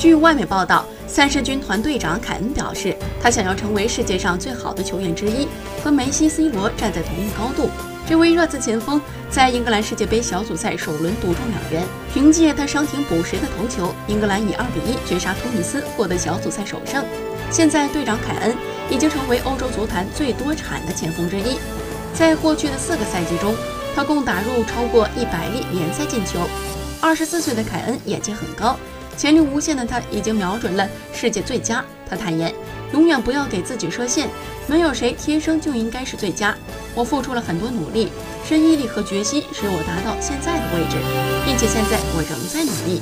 据外媒报道，三狮军团队长凯恩表示，他想要成为世界上最好的球员之一，和梅西、C 罗站在同一高度。这位热刺前锋在英格兰世界杯小组赛首轮独中两人，凭借他伤停补时的头球，英格兰以二比一绝杀突尼斯，获得小组赛首胜。现在，队长凯恩已经成为欧洲足坛最多产的前锋之一。在过去的四个赛季中，他共打入超过一百粒联赛进球。二十四岁的凯恩眼界很高，潜力无限的他已经瞄准了世界最佳。他坦言，永远不要给自己设限，没有谁天生就应该是最佳。我付出了很多努力，是毅力和决心使我达到现在的位置，并且现在我仍在努力。